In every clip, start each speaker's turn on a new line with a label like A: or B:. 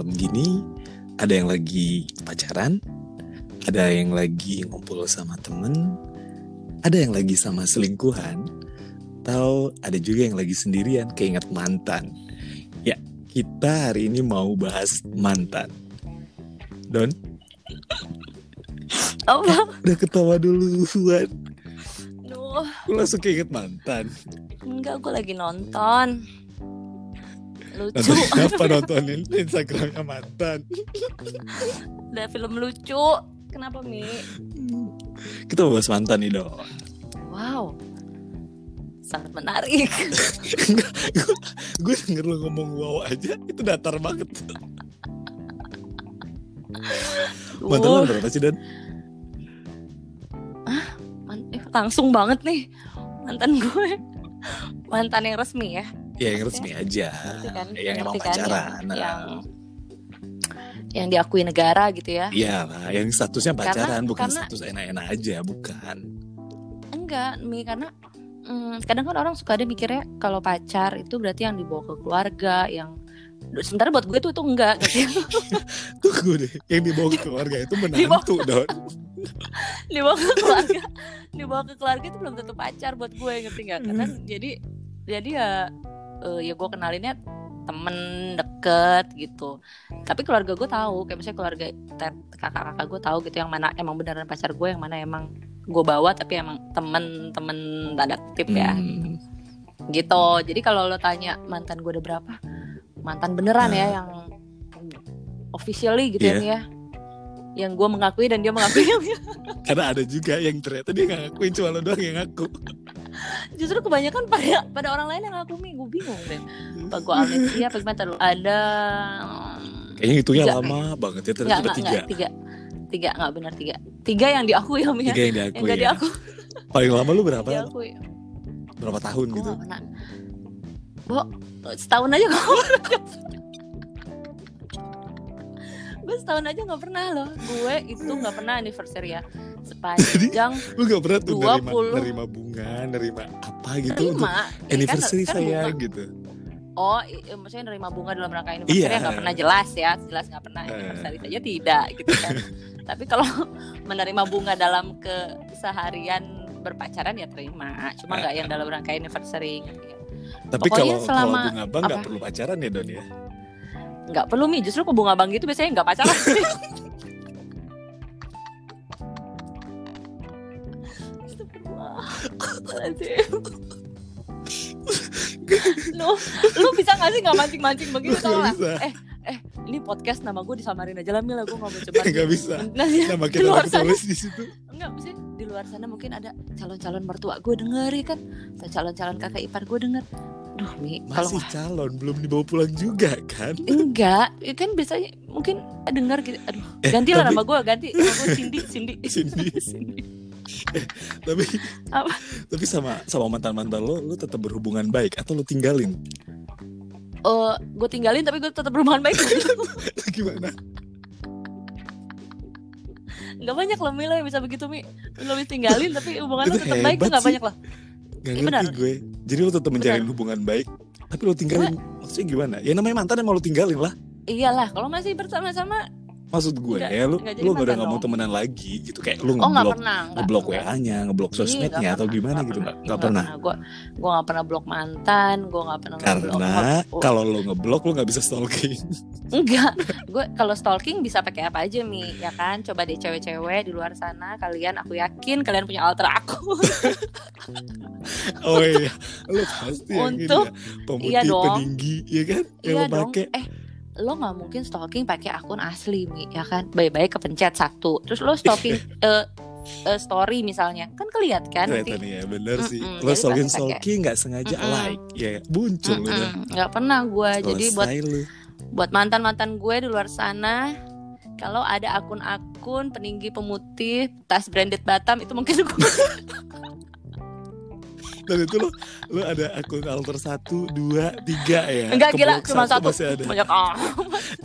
A: malam-malam gini ada yang lagi pacaran, ada yang lagi ngumpul sama temen, ada yang lagi sama selingkuhan, atau ada juga yang lagi sendirian keinget mantan. Ya, kita hari ini mau bahas mantan. Don,
B: Apa?
A: udah ketawa duluan.
B: Duh,
A: Lu langsung keinget mantan.
B: enggak gue lagi nonton. Lucu.
A: Nonton apa nontonin Instagramnya mantan.
B: Ada film lucu. Kenapa Mi?
A: Kita bahas mantan nih dong.
B: Wow. Sangat menarik.
A: Gue denger lu ngomong wow aja itu datar banget. Mantan
B: Duh,
A: berapa sih Dan?
B: man- eh, langsung banget nih mantan gue. Mantan yang resmi ya.
A: Ya yang resmi aja.
B: Ngerti kan?
A: Yang emang
B: kan?
A: pacaran.
B: Yang, yang yang diakui negara gitu ya.
A: Iya lah, yang statusnya
B: Karena-
A: pacaran bukan
B: karena-
A: status enak-enak aja, bukan.
B: Enggak, Mi karena mm, kadang kan orang suka ada mikirnya kalau pacar itu berarti yang dibawa ke keluarga, yang sementara buat gue tuh itu enggak gitu.
A: Tunggu deh, yang dibawa ke keluarga itu menantu Don.
B: dibawa ke keluarga dibawa ke keluarga itu belum tentu pacar buat gue ngerti nggak karena
A: Hmm.
B: jadi jadi ya eh, ya gue kenalinnya temen deket gitu tapi keluarga gue tahu kayak misalnya keluarga kakak-kakak gue tahu gitu yang mana emang beneran pacar gue yang mana emang gue bawa tapi emang temen-temen tanda kutip ya
A: Hmm.
B: gitu jadi kalau lo tanya mantan gue udah berapa mantan beneran ya
A: Nah.
B: yang officially gitu
A: Iya.
B: ya Mia. Yang gue mengakui dan dia mengakui
A: Karena ada juga yang ternyata dia gak ngakuin cuma lo doang yang ngaku.
B: justru kebanyakan pada pada orang lain yang ngaku mi gue bingung deh apa gue amnesia apa gimana Taruh, ada
A: Kayaknya hitungnya lama banget ya ternyata
B: nggak nggak
A: tiga.
B: nggak tiga tiga nggak benar tiga tiga yang diakui ya
A: Tiga yang
B: yang
A: diakui.
B: nggak
A: ya.
B: diakui
A: Paling lama lu berapa?
B: diakui
A: Berapa tahun
B: gue
A: gitu?
B: nggak pernah Bo, setahun aja gak pernah gue setahun aja nggak pernah loh gue itu nggak pernah anniversary ya sepanjang
A: Lu gak pernah tuh nerima,
B: 20.
A: nerima bunga, nerima apa gitu untuk
B: terima ya kan-
A: anniversary
B: kan
A: saya
B: bunga.
A: gitu.
B: Oh, i- i- maksudnya nerima bunga dalam rangka anniversary
A: Iya.
B: nggak pernah jelas ya, jelas nggak pernah
A: Eh.
B: anniversary saja tidak gitu kan. Tapi kalau menerima bunga dalam keseharian berpacaran ya terima, cuma nggak yang dalam rangka anniversary. Ya.
A: Tapi
B: Pokoknya
A: kalau
B: selama-
A: kalau bunga bang gak
B: apa?
A: perlu pacaran ya Don ya?
B: Nggak perlu mi, justru ke bunga bang gitu biasanya nggak pacaran. Lu, lu bisa gak sih nggak mancing-mancing begitu
A: Gak
B: tau gak?
A: bisa.
B: Eh, ini podcast nama gue disamarin aja lah Mila gue gak mau coba
A: Gak bisa.
B: Nanti
A: Nama
B: di
A: kita
B: luar
A: lagi
B: sana
A: tulis di situ.
B: enggak mesti di luar sana mungkin ada calon-calon mertua gue denger ya kan atau calon-calon kakak ipar gue denger duh mi kalau
A: Masih calon, belum dibawa pulang juga kan?
B: enggak ya kan biasanya mungkin denger gitu aduh
A: Eh,
B: ganti lah
A: tapi-
B: nama gue ganti nama gue Cindy Cindy
A: Cindy.
B: Cindy
A: Tapi
B: Apa?
A: tapi sama sama mantan mantan lo, lo tetap berhubungan baik atau lo tinggalin?
B: Eh, gue tinggalin tapi gue tetap berhubungan baik
A: Gimana?
B: nggak banyak loh Mila yang bisa begitu mi lo tinggalin tapi hubungan lo tetap baik tuh
A: sih.
B: banyak loh
A: Gak
B: Iya,
A: ngerti
B: benar.
A: gue. Jadi lo tetap menjalin hubungan baik, tapi lo tinggalin. Maksudnya gimana? Ya namanya mantan emang lo tinggalin lah.
B: iyalah kalau masih bersama-sama
A: Maksud gue
B: Nggak-
A: ya
B: nggak jadi
A: lo udah nggak mau temenan lagi gitu kayak lo
B: oh
A: ngeblok
B: pernah nggak
A: ngeblok
B: nggak.
A: WA-nya, ngeblok
B: Ih,
A: sosmednya atau
B: pernah,
A: gimana
B: nggak
A: gitu
B: pernah.
A: nggak nggak pernah.
B: Gue gue nggak pernah blok mantan, gue nggak pernah
A: Karena
B: oh,
A: kalau lo ngeblok lo nggak bisa stalking.
B: enggak, gue kalau stalking bisa pakai apa aja mi, ya kan? Coba deh cewek-cewek di luar sana, kalian aku yakin kalian punya alter aku.
A: Oh iya, lo pasti yang ini
B: Untuk-
A: ya, pemutih
B: iya dong.
A: peninggi, ya kan? Yang
B: iya dong.
A: pakai.
B: Eh, lo nggak mungkin stalking pakai akun asli mi, ya kan? Baik-baik kepencet satu, terus lo stalking eh, eh, story misalnya, kan kelihat kan.
A: Kelihatan ya, bener sih.
B: Mm-mm,
A: Lo
B: jadi
A: stalking stalking nggak sengaja
B: Mm-mm.
A: like, ya muncul lo dah.
B: Mm-mm, nggak pernah gue, jadi buat
A: lo.
B: buat mantan mantan gue di luar sana kalau ada akun-akun peninggi pemutih tas branded Batam itu mungkin gue
A: Dan itu lo, lo ada akun alter satu, dua, tiga ya.
B: enggak gila cuma satu
A: masih ada.
B: banyak amat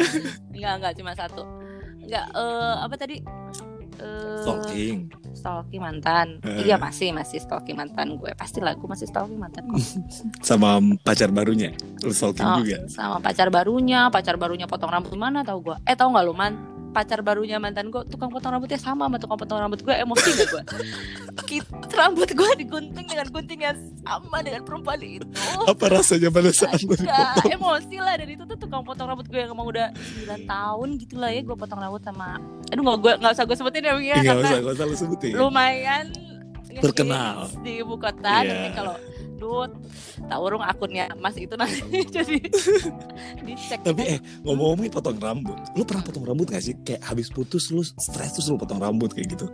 B: enggak enggak cuma satu enggak eh apa tadi Eh,
A: Stalking.
B: stalking mantan.
A: Eh.
B: Iya masih masih stalking mantan gue. Pastilah gue masih stalking mantan.
A: Sama pacar barunya. Lu stalking
B: Oh,
A: juga.
B: sama pacar barunya, pacar barunya potong rambut mana tahu gue. Eh tahu nggak lu man? Pacar barunya mantan gue tukang potong rambutnya sama sama tukang potong rambut gue emosi gak gue? Kit, rambut gue digunting dengan gunting yang sama dengan perempuan itu.
A: Apa rasanya pada saat lu
B: Ada
A: dipotong?
B: emosi lah dan itu tuh tukang potong rambut gue yang emang udah 9 tahun gitu lah ya gue potong rambut sama aduh nggak gue nggak usah gue sebutin ya
A: Nggak
B: karena
A: usah, nggak usah lu sebutin.
B: lumayan
A: Terkenal.
B: di ibu kota
A: Iya.
B: nanti kalau duh tak urung akunnya mas itu nanti jadi dicek
A: Tapi eh ngomong-ngomongin potong rambut, lu pernah potong rambut gak sih? Kayak habis putus lu stres terus lu potong rambut kayak gitu?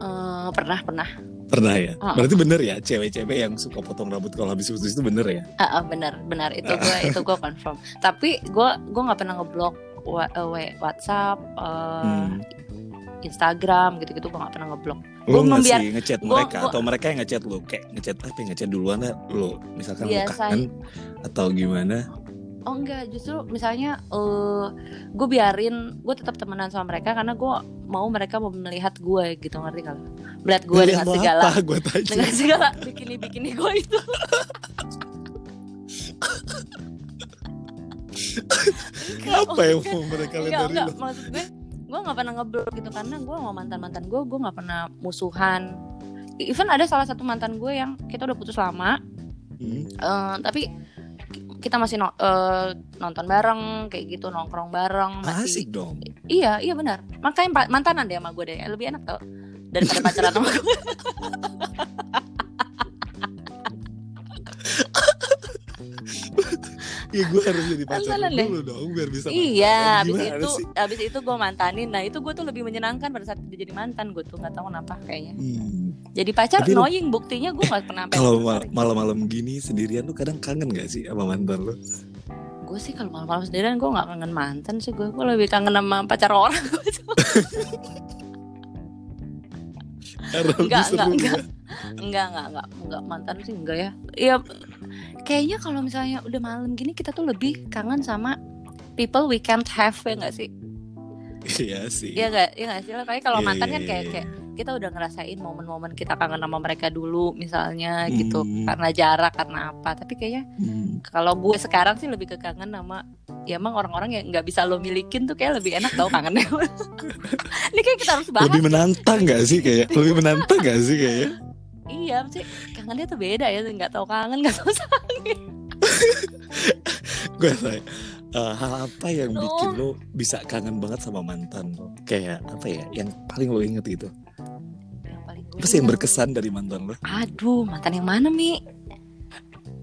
B: Eh, pernah pernah
A: Pernah ya?
B: Ah.
A: Berarti bener ya cewek-cewek yang suka potong rambut kalau habis putus itu bener ya?
B: Ah, ah, benar benar itu gue itu gue confirm tapi gue gue nggak pernah ngeblok wa- eh, WhatsApp eh,
A: Hmm.
B: Instagram gitu-gitu gue nggak pernah ngeblok
A: Lu
B: Gua membiar-
A: ngechat
B: gua-
A: mereka
B: gua-
A: atau mereka yang ngechat lu? Kayak ngechat apa yang ngechat duluan lah lu? Misalkan lu
B: Biasa.
A: kangen atau gimana?
B: Oh enggak, justru misalnya eh gue biarin gue tetap temenan sama mereka karena gue mau mereka mau melihat gue gitu ngerti kalau melihat gue dengan segala
A: Apa? Gua tanya.
B: dengan segala bikini bikini gue itu.
A: Apa yang mau mereka lihat dari
B: enggak,
A: lu?
B: maksud gue gue nggak pernah ngeblok gitu karena gue sama mantan mantan gue gue nggak pernah musuhan. Even ada salah satu mantan gue yang kita udah putus lama,
A: Hmm.
B: eh, tapi kita masih no- eh, nonton bareng kayak gitu nongkrong bareng masih
A: Asik dong.
B: Iya, iya benar. Makanya mantanan deh sama gue deh. Lebih enak tau daripada pacaran sama gue.
A: Ya gue harus jadi pacar
B: Mantanan
A: lu
B: deh.
A: dulu dong biar bisa
B: iya, abis itu
A: sih?
B: abis itu gue mantanin. Nah itu gue tuh lebih menyenangkan pada saat dia jadi mantan gue tuh nggak tahu kenapa kayaknya.
A: Hmm.
B: Jadi pacar
A: Tapi lu-
B: annoying buktinya gue nggak pernah
A: Kalau mal- malam-malam gini sendirian lu kadang kangen gak sih sama mantan lu?
B: Gue sih kalau malam-malam sendirian gue nggak kangen mantan sih gue. Gue lebih kangen sama pacar orang. Enggak, enggak,
A: ya.
B: enggak. enggak, enggak, enggak, enggak mantan sih enggak ya. Iya, kayaknya kalau misalnya udah malam gini kita tuh lebih kangen sama people we can't have ya enggak sih?
A: Iya sih.
B: Iya enggak, iya enggak sih? Kayak kalau
A: Iya,
B: mantan
A: iya,
B: kan kayak
A: iya.
B: kayak kita udah ngerasain momen-momen kita kangen sama mereka dulu misalnya gitu
A: Hmm.
B: karena jarak karena apa. Tapi kayaknya
A: Hmm.
B: kalau gue sekarang sih lebih ke kangen sama ya emang orang-orang yang nggak bisa lo milikin tuh kayak lebih enak tau kangennya. Ini kayak kita harus bahas
A: Lebih menantang gak sih kayak? Lebih menantang gak sih kayaknya?
B: Iya, sih kangennya tuh beda ya, nggak tahu kangen, nggak tahu sakit.
A: Gue tanya eh, hal apa yang
B: Aduh.
A: bikin lo bisa kangen banget sama mantan lo? Kayak apa ya? Yang paling lo inget gitu?
B: Yang paling gue
A: Apa sih yang berkesan dari mantan lo?
B: Aduh, mantan yang mana mi?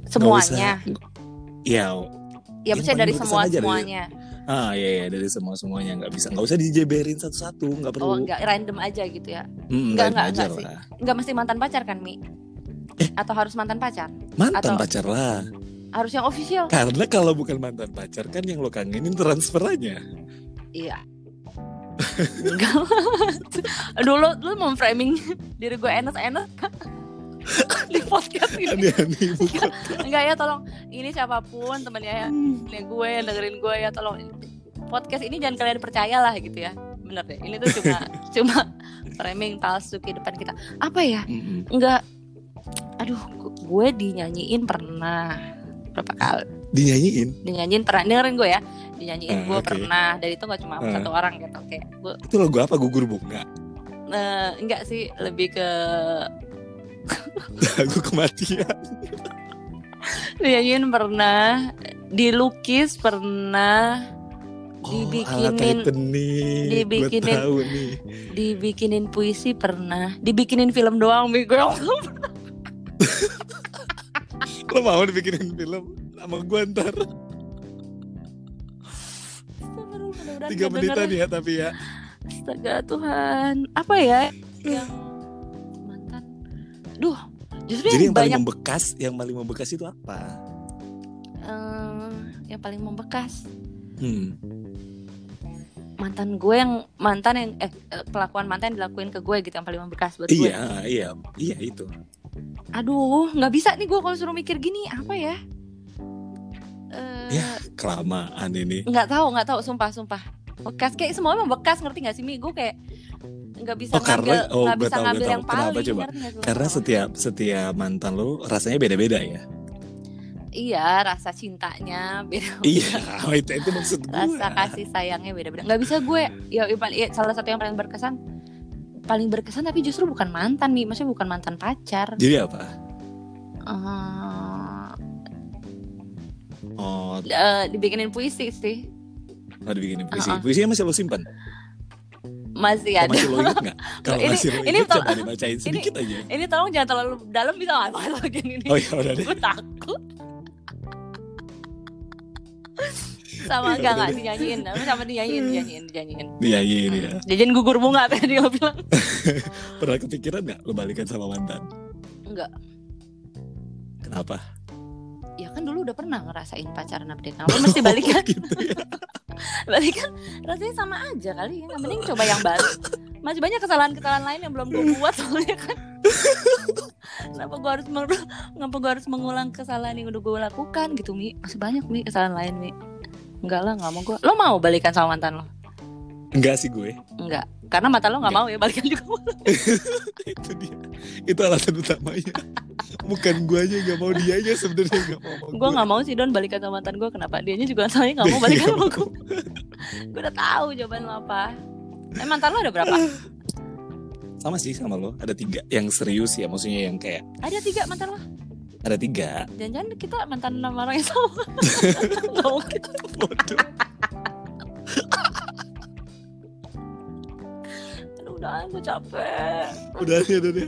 B: Semuanya.
A: Ya,
B: Ya, maksudnya dari semua
A: aja dari-
B: semuanya.
A: Ah iya iya dari semua semuanya nggak bisa nggak usah dijeberin satu-satu nggak perlu.
B: Oh, enggak random aja gitu ya?
A: Hmm,
B: enggak,
A: aja
B: enggak sih.
A: lah.
B: Enggak mesti mantan pacar kan mi?
A: Eh.
B: Atau harus mantan pacar?
A: Mantan
B: Atau-
A: pacar lah.
B: Harus yang official?
A: Karena kalau bukan mantan pacar kan yang lo kangenin transferannya.
B: Iya. Enggak. Dulu lu mau framing diri gue enak-enak di podcast ini.
A: Kota.
B: Enggak ya, tolong ini siapa pun temennya ya, temennya gue yang dengerin gue ya, tolong podcast ini jangan kalian percaya lah gitu ya. Bener deh, ini tuh cuma cuma framing palsu kehidupan kita. Apa ya? Enggak. Aduh, gu- gue dinyanyiin pernah berapa kali?
A: Dinyanyiin.
B: Dinyanyiin pernah dengerin gue ya. Dinyanyiin
A: Ah,
B: gue
A: oke.
B: pernah. Dan itu gak cuma
A: Ah.
B: satu orang gitu. Kayak gue
A: Itu lagu apa gugur bunga?
B: eh, enggak sih lebih ke
A: Lagu kematian.
B: dinyanyiin pernah, dilukis pernah,
A: Oh,
B: Dibikinin- dibikinin-
A: tahu nih.
B: dibikinin puisi pernah, dibikinin film doang gue
A: Lo mau dibikinin film sama gue ntar tiga menitan ya tapi ya.
B: Astaga Tuhan, apa ya yang? Duh, justru
A: Jadi yang
B: yang
A: paling
B: banyak
A: membekas, yang paling membekas itu apa?
B: eh, yang paling membekas
A: Hmm.
B: mantan gue yang mantan yang eh eh, kelakuan mantan yang dilakuin ke gue gitu yang paling membekas buat gue.
A: Iya, iya, iya itu.
B: Aduh, nggak bisa nih gue kalau suruh mikir gini apa ya? Eh,
A: Ya, kelamaan ini.
B: nggak tahu nggak tahu sumpah sumpah bekas kayak semua memang bekas ngerti nggak sih mi gue kayak nggak bisa
A: Oh, karena-
B: ngambil
A: oh,
B: bisa
A: tahu,
B: ngambil
A: tahu.
B: yang
A: Kenapa
B: paling
A: coba?
B: lo
A: Karena setiap setiap mantan lu rasanya beda-beda ya.
B: iya rasa cintanya beda
A: iya, itu itu maksud gue.
B: rasa kasih sayangnya beda-beda nggak bisa gue ya, ya, ya, salah satu yang paling berkesan paling berkesan tapi justru bukan mantan nih maksudnya bukan mantan pacar
A: Jadi apa?
B: Eh,
A: Oh,
B: eh, dibikinin puisi sih
A: mau dibikinin puisi.
B: Uh-uh.
A: Puisinya masih lo simpan?
B: Masih
A: Oh,
B: ada
A: masih lo inget nggak? Kalau
B: Ini-
A: masih lo
B: ini tol-
A: coba dibacain sedikit aja.
B: ini tolong jangan terlalu dalam bisa nggak kalau gini nih
A: Oh iya, udah deh.
B: gue takut sama
A: Iya,
B: enggak enggak
A: deh.
B: dinyanyiin sama dinyanyiin dinyanyiin dinyanyiin
A: Iya, iya, iya.
B: jajan gugur bunga tadi lo bilang
A: Pernah kepikiran nggak lo balikan sama mantan?
B: enggak
A: Kenapa?
B: ya kan dulu udah pernah ngerasain pacaran dia kenapa mesti balikan
A: gitu ya.
B: Balikan rasanya sama aja kali ya. Mending coba yang baru. Masih banyak kesalahan-kesalahan lain yang belum gue buat soalnya kan. Kenapa gue harus kenapa gue harus mengulang kesalahan yang udah gue lakukan gitu mi? Masih banyak mi kesalahan lain mi. Enggak lah nggak mau gue lo mau balikan sama mantan lo?
A: Enggak sih gue.
B: Enggak karena mantan lo nggak mau ya balikan juga
A: itu dia. Itu alasan utamanya. Bukan gue aja nggak mau dia aja sebenarnya nggak mau.
B: gue nggak mau sih don balikan sama mantan gue kenapa dianya juga soalnya nggak mau balikan sama gue gue udah tahu jawaban lo apa eh mantan lo ada berapa
A: Sama sih sama lo. Ada tiga yang serius ya, maksudnya yang kayak
B: ada tiga mantan lo
A: ada tiga.
B: jangan-jangan kita mantan nama orang yang sama nggak mungkin
A: Bodoh.
B: Udah gue capek.
A: Udah ya, ya.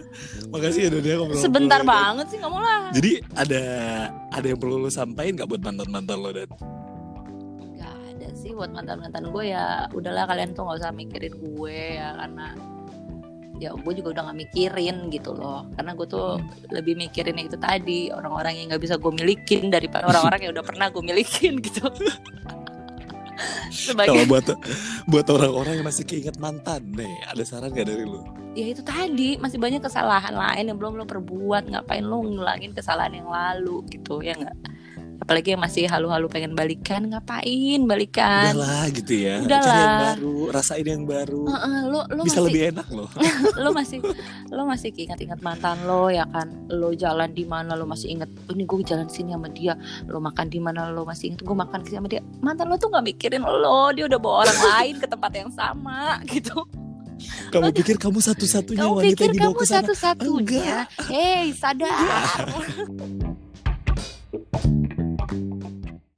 A: Makasih ya, udah ya ngobrol.
B: sebentar banget sih kamu lah.
A: Jadi ada ada yang perlu lo sampaikan nggak buat mantan mantan lo dan
B: nggak ada sih buat mantan mantan gue ya udahlah kalian tuh nggak usah mikirin gue ya karena ya gue juga udah nggak mikirin gitu loh. Karena gue tuh lebih mikirin yang itu tadi orang-orang yang nggak bisa gue milikin daripada orang-orang yang udah pernah gue milikin gitu
A: kalau
B: sebagai
A: buat buat orang-orang yang masih keinget mantan nih ada saran gak dari lo?
B: ya itu tadi masih banyak kesalahan lain yang belum lo perbuat ngapain lo ngulangin kesalahan yang lalu gitu ya nggak apalagi yang masih halu-halu pengen balikan ngapain balikan?
A: Udahlah gitu ya.
B: Udahlah.
A: Cari yang baru, rasain yang baru.
B: Heeh, lo lo
A: Bisa
B: masih
A: lebih enak loh.
B: lo masih lo masih ingat-ingat mantan lo ya kan? Lo jalan di mana lo masih ingat "Oh, ini gue jalan sini sama dia. Lo makan di mana lo masih ingat gue makan sama dia. Mantan lo tuh nggak mikirin lo dia udah bawa orang lain ke tempat yang sama gitu.
A: Kamu pikir kamu satu-satunya
B: kamu
A: wanita
B: pikir
A: dibawa
B: kamu satu-satunya? Hei sadar